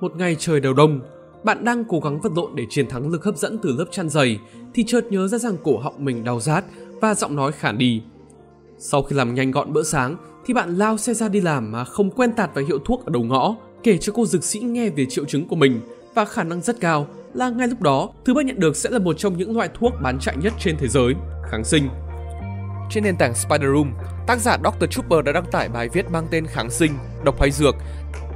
Một ngày trời đầu đông, bạn đang cố gắng vật lộn để chiến thắng lực hấp dẫn từ lớp chăn dày thì chợt nhớ ra rằng cổ họng mình đau rát và giọng nói khản đi. Sau khi làm nhanh gọn bữa sáng thì bạn lao xe ra đi làm mà không quen tạt vào hiệu thuốc ở đầu ngõ, kể cho cô dược sĩ nghe về triệu chứng của mình và khả năng rất cao là ngay lúc đó thứ bạn nhận được sẽ là một trong những loại thuốc bán chạy nhất trên thế giới, kháng sinh. Trên nền tảng Spider Room, tác giả Dr. Trooper đã đăng tải bài viết mang tên kháng sinh, độc hay dược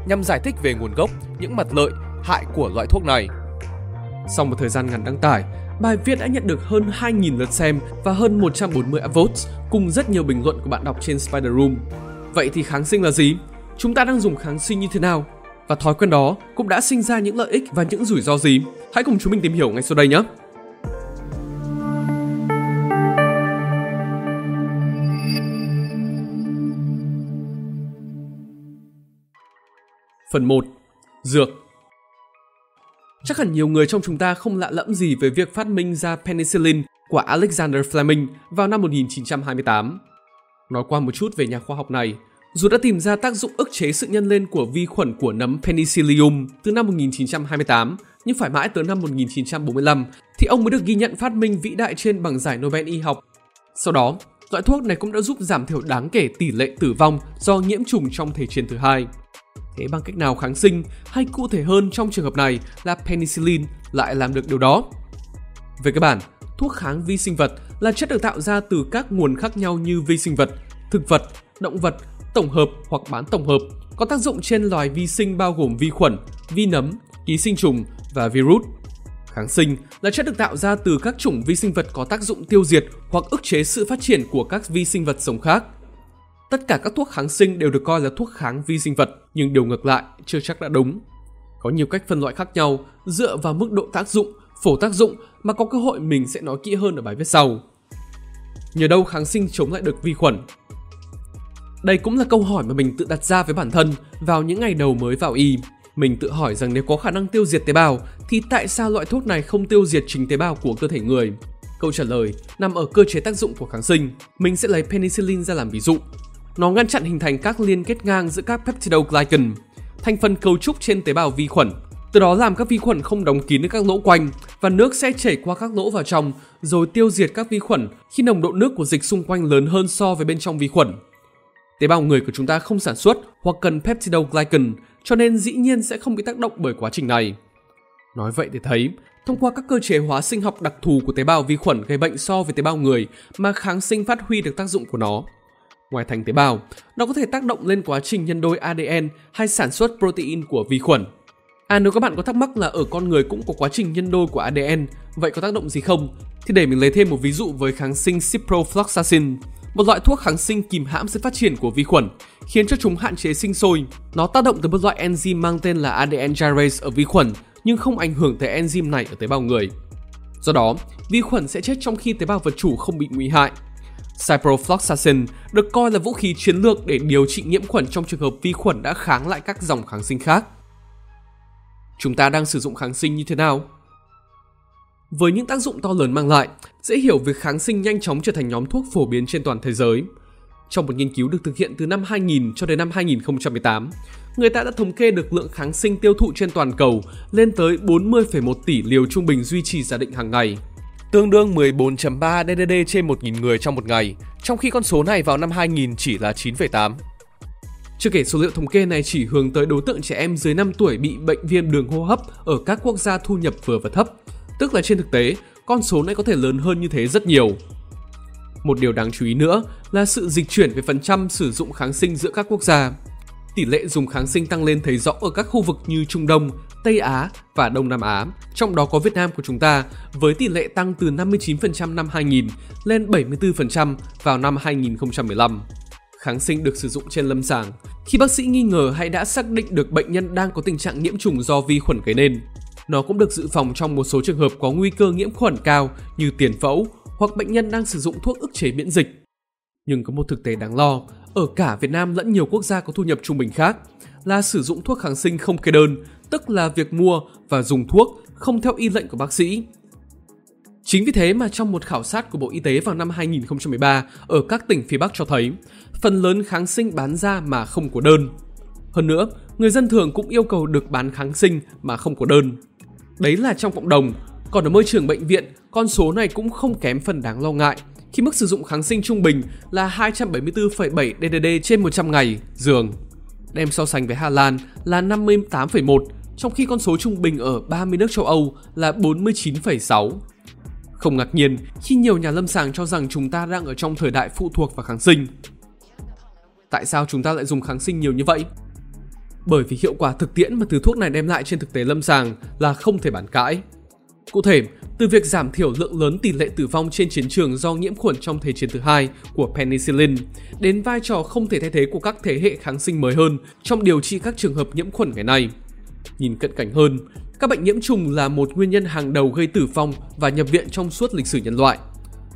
nhằm giải thích về nguồn gốc, những mặt lợi, hại của loại thuốc này. Sau một thời gian ngắn đăng tải, bài viết đã nhận được hơn 2.000 lượt xem và hơn 140 upvotes cùng rất nhiều bình luận của bạn đọc trên Spider Room. Vậy thì kháng sinh là gì? Chúng ta đang dùng kháng sinh như thế nào? Và thói quen đó cũng đã sinh ra những lợi ích và những rủi ro gì? Hãy cùng chúng mình tìm hiểu ngay sau đây nhé! Phần 1. Dược Chắc hẳn nhiều người trong chúng ta không lạ lẫm gì về việc phát minh ra penicillin của Alexander Fleming vào năm 1928. Nói qua một chút về nhà khoa học này, dù đã tìm ra tác dụng ức chế sự nhân lên của vi khuẩn của nấm Penicillium từ năm 1928, nhưng phải mãi tới năm 1945 thì ông mới được ghi nhận phát minh vĩ đại trên bằng giải Nobel y học. Sau đó, loại thuốc này cũng đã giúp giảm thiểu đáng kể tỷ lệ tử vong do nhiễm trùng trong Thế chiến thứ hai. Thế bằng cách nào kháng sinh hay cụ thể hơn trong trường hợp này là penicillin lại làm được điều đó? Về cơ bản, thuốc kháng vi sinh vật là chất được tạo ra từ các nguồn khác nhau như vi sinh vật, thực vật, động vật, tổng hợp hoặc bán tổng hợp, có tác dụng trên loài vi sinh bao gồm vi khuẩn, vi nấm, ký sinh trùng và virus. Kháng sinh là chất được tạo ra từ các chủng vi sinh vật có tác dụng tiêu diệt hoặc ức chế sự phát triển của các vi sinh vật sống khác. Tất cả các thuốc kháng sinh đều được coi là thuốc kháng vi sinh vật, nhưng điều ngược lại chưa chắc đã đúng. Có nhiều cách phân loại khác nhau dựa vào mức độ tác dụng, phổ tác dụng mà có cơ hội mình sẽ nói kỹ hơn ở bài viết sau. Nhờ đâu kháng sinh chống lại được vi khuẩn? Đây cũng là câu hỏi mà mình tự đặt ra với bản thân vào những ngày đầu mới vào y. Mình tự hỏi rằng nếu có khả năng tiêu diệt tế bào thì tại sao loại thuốc này không tiêu diệt chính tế bào của cơ thể người? Câu trả lời nằm ở cơ chế tác dụng của kháng sinh. Mình sẽ lấy penicillin ra làm ví dụ. Nó ngăn chặn hình thành các liên kết ngang giữa các peptidoglycan, thành phần cấu trúc trên tế bào vi khuẩn. Từ đó làm các vi khuẩn không đóng kín được các lỗ quanh và nước sẽ chảy qua các lỗ vào trong rồi tiêu diệt các vi khuẩn khi nồng độ nước của dịch xung quanh lớn hơn so với bên trong vi khuẩn. Tế bào người của chúng ta không sản xuất hoặc cần peptidoglycan cho nên dĩ nhiên sẽ không bị tác động bởi quá trình này. Nói vậy để thấy, thông qua các cơ chế hóa sinh học đặc thù của tế bào vi khuẩn gây bệnh so với tế bào người mà kháng sinh phát huy được tác dụng của nó. Ngoài thành tế bào, nó có thể tác động lên quá trình nhân đôi ADN hay sản xuất protein của vi khuẩn. À nếu các bạn có thắc mắc là ở con người cũng có quá trình nhân đôi của ADN, vậy có tác động gì không? Thì để mình lấy thêm một ví dụ với kháng sinh ciprofloxacin, một loại thuốc kháng sinh kìm hãm sự phát triển của vi khuẩn, khiến cho chúng hạn chế sinh sôi. Nó tác động tới một loại enzyme mang tên là ADN gyrase ở vi khuẩn, nhưng không ảnh hưởng tới enzyme này ở tế bào người. Do đó, vi khuẩn sẽ chết trong khi tế bào vật chủ không bị nguy hại. Ciprofloxacin được coi là vũ khí chiến lược để điều trị nhiễm khuẩn trong trường hợp vi khuẩn đã kháng lại các dòng kháng sinh khác. Chúng ta đang sử dụng kháng sinh như thế nào? Với những tác dụng to lớn mang lại, dễ hiểu việc kháng sinh nhanh chóng trở thành nhóm thuốc phổ biến trên toàn thế giới. Trong một nghiên cứu được thực hiện từ năm 2000 cho đến năm 2018, người ta đã thống kê được lượng kháng sinh tiêu thụ trên toàn cầu lên tới 40,1 tỷ liều trung bình duy trì giả định hàng ngày tương đương 14.3 DDD trên 1.000 người trong một ngày, trong khi con số này vào năm 2000 chỉ là 9,8. Chưa kể số liệu thống kê này chỉ hướng tới đối tượng trẻ em dưới 5 tuổi bị bệnh viêm đường hô hấp ở các quốc gia thu nhập vừa và thấp, tức là trên thực tế, con số này có thể lớn hơn như thế rất nhiều. Một điều đáng chú ý nữa là sự dịch chuyển về phần trăm sử dụng kháng sinh giữa các quốc gia. Tỷ lệ dùng kháng sinh tăng lên thấy rõ ở các khu vực như Trung Đông, Tây Á và Đông Nam Á, trong đó có Việt Nam của chúng ta với tỷ lệ tăng từ 59% năm 2000 lên 74% vào năm 2015. Kháng sinh được sử dụng trên lâm sàng khi bác sĩ nghi ngờ hay đã xác định được bệnh nhân đang có tình trạng nhiễm trùng do vi khuẩn gây nên. Nó cũng được dự phòng trong một số trường hợp có nguy cơ nhiễm khuẩn cao như tiền phẫu hoặc bệnh nhân đang sử dụng thuốc ức chế miễn dịch. Nhưng có một thực tế đáng lo, ở cả Việt Nam lẫn nhiều quốc gia có thu nhập trung bình khác là sử dụng thuốc kháng sinh không kê đơn tức là việc mua và dùng thuốc không theo y lệnh của bác sĩ. Chính vì thế mà trong một khảo sát của Bộ Y tế vào năm 2013 ở các tỉnh phía Bắc cho thấy, phần lớn kháng sinh bán ra mà không có đơn. Hơn nữa, người dân thường cũng yêu cầu được bán kháng sinh mà không có đơn. Đấy là trong cộng đồng, còn ở môi trường bệnh viện, con số này cũng không kém phần đáng lo ngại khi mức sử dụng kháng sinh trung bình là 274,7 DDD trên 100 ngày giường. Đem so sánh với Hà Lan là 58,1, trong khi con số trung bình ở 30 nước châu Âu là 49,6. Không ngạc nhiên khi nhiều nhà lâm sàng cho rằng chúng ta đang ở trong thời đại phụ thuộc vào kháng sinh. Tại sao chúng ta lại dùng kháng sinh nhiều như vậy? Bởi vì hiệu quả thực tiễn mà thứ thuốc này đem lại trên thực tế lâm sàng là không thể bàn cãi. Cụ thể, từ việc giảm thiểu lượng lớn tỷ lệ tử vong trên chiến trường do nhiễm khuẩn trong Thế chiến thứ hai của penicillin, đến vai trò không thể thay thế của các thế hệ kháng sinh mới hơn trong điều trị các trường hợp nhiễm khuẩn ngày nay. Nhìn cận cảnh hơn, các bệnh nhiễm trùng là một nguyên nhân hàng đầu gây tử vong và nhập viện trong suốt lịch sử nhân loại.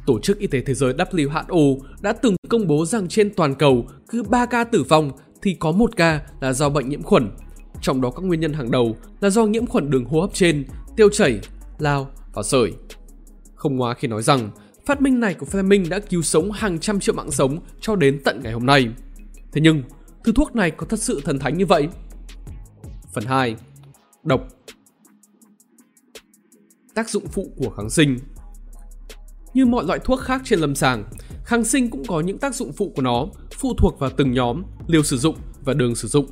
Tổ chức Y tế Thế giới WHO đã từng công bố rằng trên toàn cầu cứ 3 ca tử vong thì có một ca là do bệnh nhiễm khuẩn. Trong đó các nguyên nhân hàng đầu là do nhiễm khuẩn đường hô hấp trên, tiêu chảy, lao và sởi. Không ngoa khi nói rằng phát minh này của Fleming đã cứu sống hàng trăm triệu mạng sống cho đến tận ngày hôm nay. Thế nhưng, thứ thuốc này có thật sự thần thánh như vậy? Phần 2. Độc Tác dụng phụ của kháng sinh Như mọi loại thuốc khác trên lâm sàng, kháng sinh cũng có những tác dụng phụ của nó, phụ thuộc vào từng nhóm, liều sử dụng và đường sử dụng.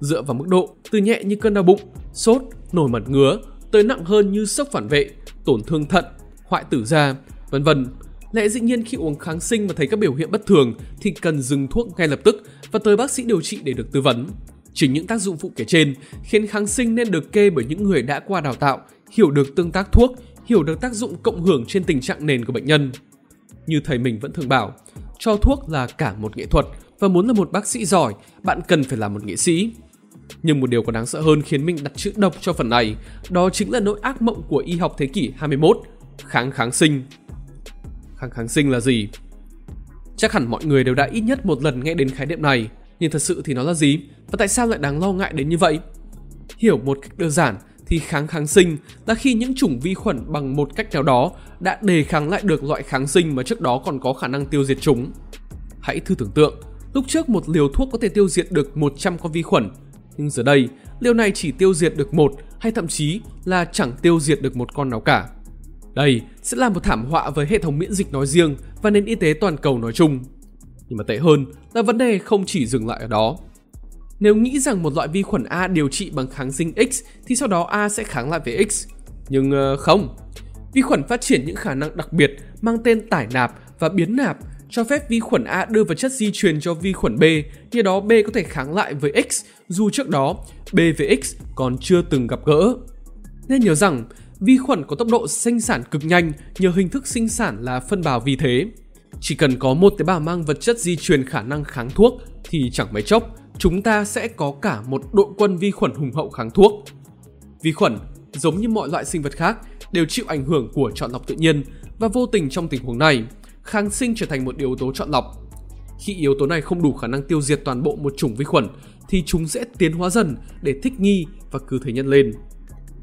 Dựa vào mức độ, từ nhẹ như cơn đau bụng, sốt, nổi mẩn ngứa, tới nặng hơn như sốc phản vệ, tổn thương thận, hoại tử da, vân vân. Lẽ dĩ nhiên khi uống kháng sinh và thấy các biểu hiện bất thường thì cần dừng thuốc ngay lập tức và tới bác sĩ điều trị để được tư vấn. Chính những tác dụng phụ kể trên khiến kháng sinh nên được kê bởi những người đã qua đào tạo, hiểu được tương tác thuốc, hiểu được tác dụng cộng hưởng trên tình trạng nền của bệnh nhân. Như thầy mình vẫn thường bảo, cho thuốc là cả một nghệ thuật và muốn là một bác sĩ giỏi, bạn cần phải là một nghệ sĩ. Nhưng một điều còn đáng sợ hơn khiến mình đặt chữ độc cho phần này, đó chính là nỗi ác mộng của y học thế kỷ 21, kháng kháng sinh. Kháng kháng sinh là gì? Chắc hẳn mọi người đều đã ít nhất một lần nghe đến khái niệm này, nhưng thật sự thì nó là gì và tại sao lại đáng lo ngại đến như vậy? Hiểu một cách đơn giản thì kháng kháng sinh là khi những chủng vi khuẩn bằng một cách nào đó đã đề kháng lại được loại kháng sinh mà trước đó còn có khả năng tiêu diệt chúng. Hãy thử tưởng tượng, lúc trước một liều thuốc có thể tiêu diệt được 100 con vi khuẩn, nhưng giờ đây, liều này chỉ tiêu diệt được một hay thậm chí là chẳng tiêu diệt được một con nào cả. Đây sẽ là một thảm họa với hệ thống miễn dịch nói riêng và nền y tế toàn cầu nói chung. Nhưng mà tệ hơn là vấn đề không chỉ dừng lại ở đó. Nếu nghĩ rằng một loại vi khuẩn A điều trị bằng kháng sinh X thì sau đó A sẽ kháng lại với X. Nhưng ờ, không. Vi khuẩn phát triển những khả năng đặc biệt mang tên tải nạp và biến nạp cho phép vi khuẩn A đưa vật chất di truyền cho vi khuẩn B, như đó B có thể kháng lại với X dù trước đó BVX còn chưa từng gặp gỡ. Nên nhớ rằng, vi khuẩn có tốc độ sinh sản cực nhanh nhờ hình thức sinh sản là phân bào vi thế. Chỉ cần có một tế bào mang vật chất di truyền khả năng kháng thuốc thì chẳng mấy chốc chúng ta sẽ có cả một đội quân vi khuẩn hùng hậu kháng thuốc. Vi khuẩn, giống như mọi loại sinh vật khác, đều chịu ảnh hưởng của chọn lọc tự nhiên và vô tình trong tình huống này, kháng sinh trở thành một yếu tố chọn lọc. Khi yếu tố này không đủ khả năng tiêu diệt toàn bộ một chủng vi khuẩn thì chúng sẽ tiến hóa dần để thích nghi và cứ thế nhân lên.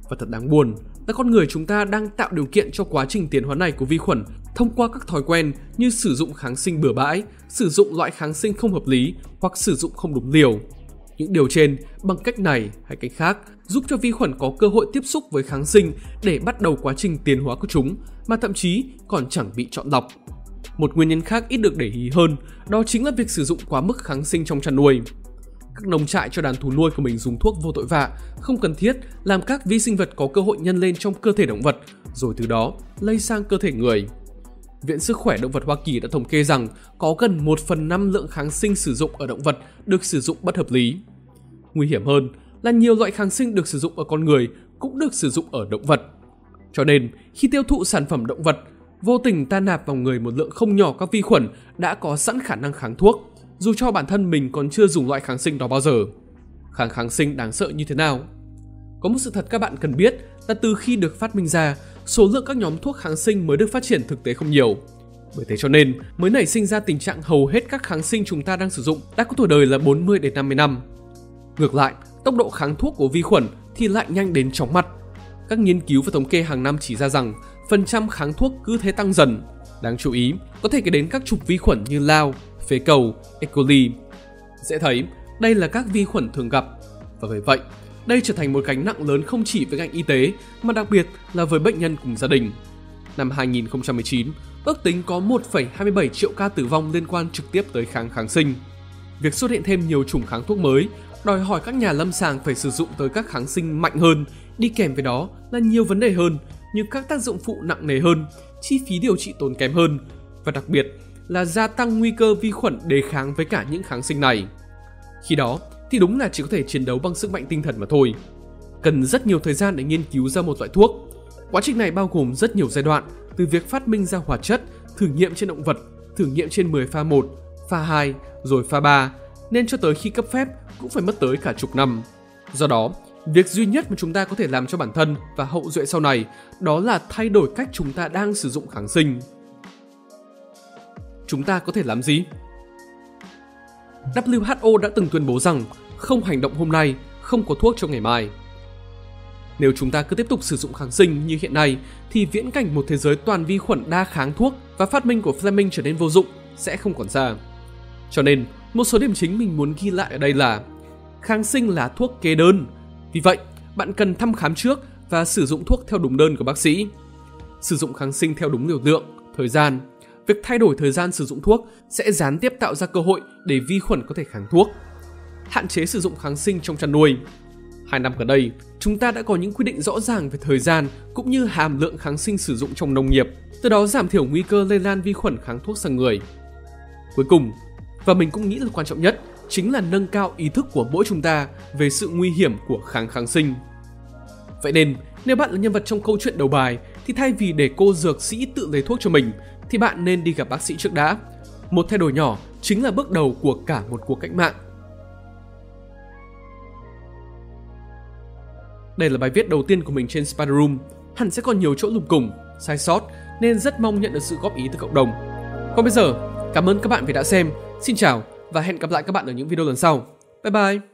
Và thật đáng buồn là con người chúng ta đang tạo điều kiện cho quá trình tiến hóa này của vi khuẩn thông qua các thói quen như sử dụng kháng sinh bừa bãi, sử dụng loại kháng sinh không hợp lý hoặc sử dụng không đúng liều. Những điều trên bằng cách này hay cách khác giúp cho vi khuẩn có cơ hội tiếp xúc với kháng sinh để bắt đầu quá trình tiến hóa của chúng mà thậm chí còn chẳng bị chọn lọc. Một nguyên nhân khác ít được để ý hơn đó chính là việc sử dụng quá mức kháng sinh trong chăn nuôi. Các nông trại cho đàn thú nuôi của mình dùng thuốc vô tội vạ, không cần thiết làm các vi sinh vật có cơ hội nhân lên trong cơ thể động vật, rồi từ đó lây sang cơ thể người. Viện Sức khỏe Động vật Hoa Kỳ đã thống kê rằng có gần 1 phần 5 lượng kháng sinh sử dụng ở động vật được sử dụng bất hợp lý. Nguy hiểm hơn là nhiều loại kháng sinh được sử dụng ở con người cũng được sử dụng ở động vật. Cho nên, khi tiêu thụ sản phẩm động vật, vô tình ta nạp vào người một lượng không nhỏ các vi khuẩn đã có sẵn khả năng kháng thuốc, dù cho bản thân mình còn chưa dùng loại kháng sinh đó bao giờ. Kháng kháng sinh đáng sợ như thế nào? Có một sự thật các bạn cần biết là từ khi được phát minh ra, số lượng các nhóm thuốc kháng sinh mới được phát triển thực tế không nhiều. Bởi thế cho nên mới nảy sinh ra tình trạng hầu hết các kháng sinh chúng ta đang sử dụng đã có tuổi đời là 40 đến 50 năm. Ngược lại, tốc độ kháng thuốc của vi khuẩn thì lại nhanh đến chóng mặt. Các nghiên cứu và thống kê hàng năm chỉ ra rằng phần trăm kháng thuốc cứ thế tăng dần. Đáng chú ý, có thể kể đến các chủng vi khuẩn như lao, phế cầu, E. coli. sẽ thấy, đây là các vi khuẩn thường gặp. Và bởi vậy, đây trở thành một gánh nặng lớn không chỉ với ngành y tế mà đặc biệt là với bệnh nhân cùng gia đình. Năm 2019, ước tính có 1,27 triệu ca tử vong liên quan trực tiếp tới kháng kháng sinh. Việc xuất hiện thêm nhiều chủng kháng thuốc mới đòi hỏi các nhà lâm sàng phải sử dụng tới các kháng sinh mạnh hơn, đi kèm với đó là nhiều vấn đề hơn như các tác dụng phụ nặng nề hơn, chi phí điều trị tốn kém hơn và đặc biệt là gia tăng nguy cơ vi khuẩn đề kháng với cả những kháng sinh này. Khi đó thì đúng là chỉ có thể chiến đấu bằng sức mạnh tinh thần mà thôi. Cần rất nhiều thời gian để nghiên cứu ra một loại thuốc. Quá trình này bao gồm rất nhiều giai đoạn, từ việc phát minh ra hoạt chất, thử nghiệm trên động vật, thử nghiệm trên 10 pha 1, pha 2, rồi pha 3, nên cho tới khi cấp phép cũng phải mất tới cả chục năm. Do đó, việc duy nhất mà chúng ta có thể làm cho bản thân và hậu duệ sau này đó là thay đổi cách chúng ta đang sử dụng kháng sinh. Chúng ta có thể làm gì? WHO đã từng tuyên bố rằng không hành động hôm nay, không có thuốc cho ngày mai. Nếu chúng ta cứ tiếp tục sử dụng kháng sinh như hiện nay thì viễn cảnh một thế giới toàn vi khuẩn đa kháng thuốc và phát minh của Fleming trở nên vô dụng sẽ không còn xa. Cho nên, một số điểm chính mình muốn ghi lại ở đây là kháng sinh là thuốc kê đơn. Vì vậy, bạn cần thăm khám trước và sử dụng thuốc theo đúng đơn của bác sĩ. Sử dụng kháng sinh theo đúng liều lượng, thời gian. Việc thay đổi thời gian sử dụng thuốc sẽ gián tiếp tạo ra cơ hội để vi khuẩn có thể kháng thuốc. Hạn chế sử dụng kháng sinh trong chăn nuôi. Hai năm gần đây, chúng ta đã có những quy định rõ ràng về thời gian cũng như hàm lượng kháng sinh sử dụng trong nông nghiệp, từ đó giảm thiểu nguy cơ lây lan vi khuẩn kháng thuốc sang người. Cuối cùng, và mình cũng nghĩ là quan trọng nhất chính là nâng cao ý thức của mỗi chúng ta về sự nguy hiểm của kháng kháng sinh. Vậy nên, nếu bạn là nhân vật trong câu chuyện đầu bài thì thay vì để cô dược sĩ tự lấy thuốc cho mình thì bạn nên đi gặp bác sĩ trước đã. Một thay đổi nhỏ chính là bước đầu của cả một cuộc cách mạng. Đây là bài viết đầu tiên của mình trên Spider Room. Hẳn sẽ còn nhiều chỗ lùng cùng, sai sót nên rất mong nhận được sự góp ý từ cộng đồng. Còn bây giờ, cảm ơn các bạn vì đã xem Xin chào và hẹn gặp lại các bạn ở những video lần sau. Bye bye!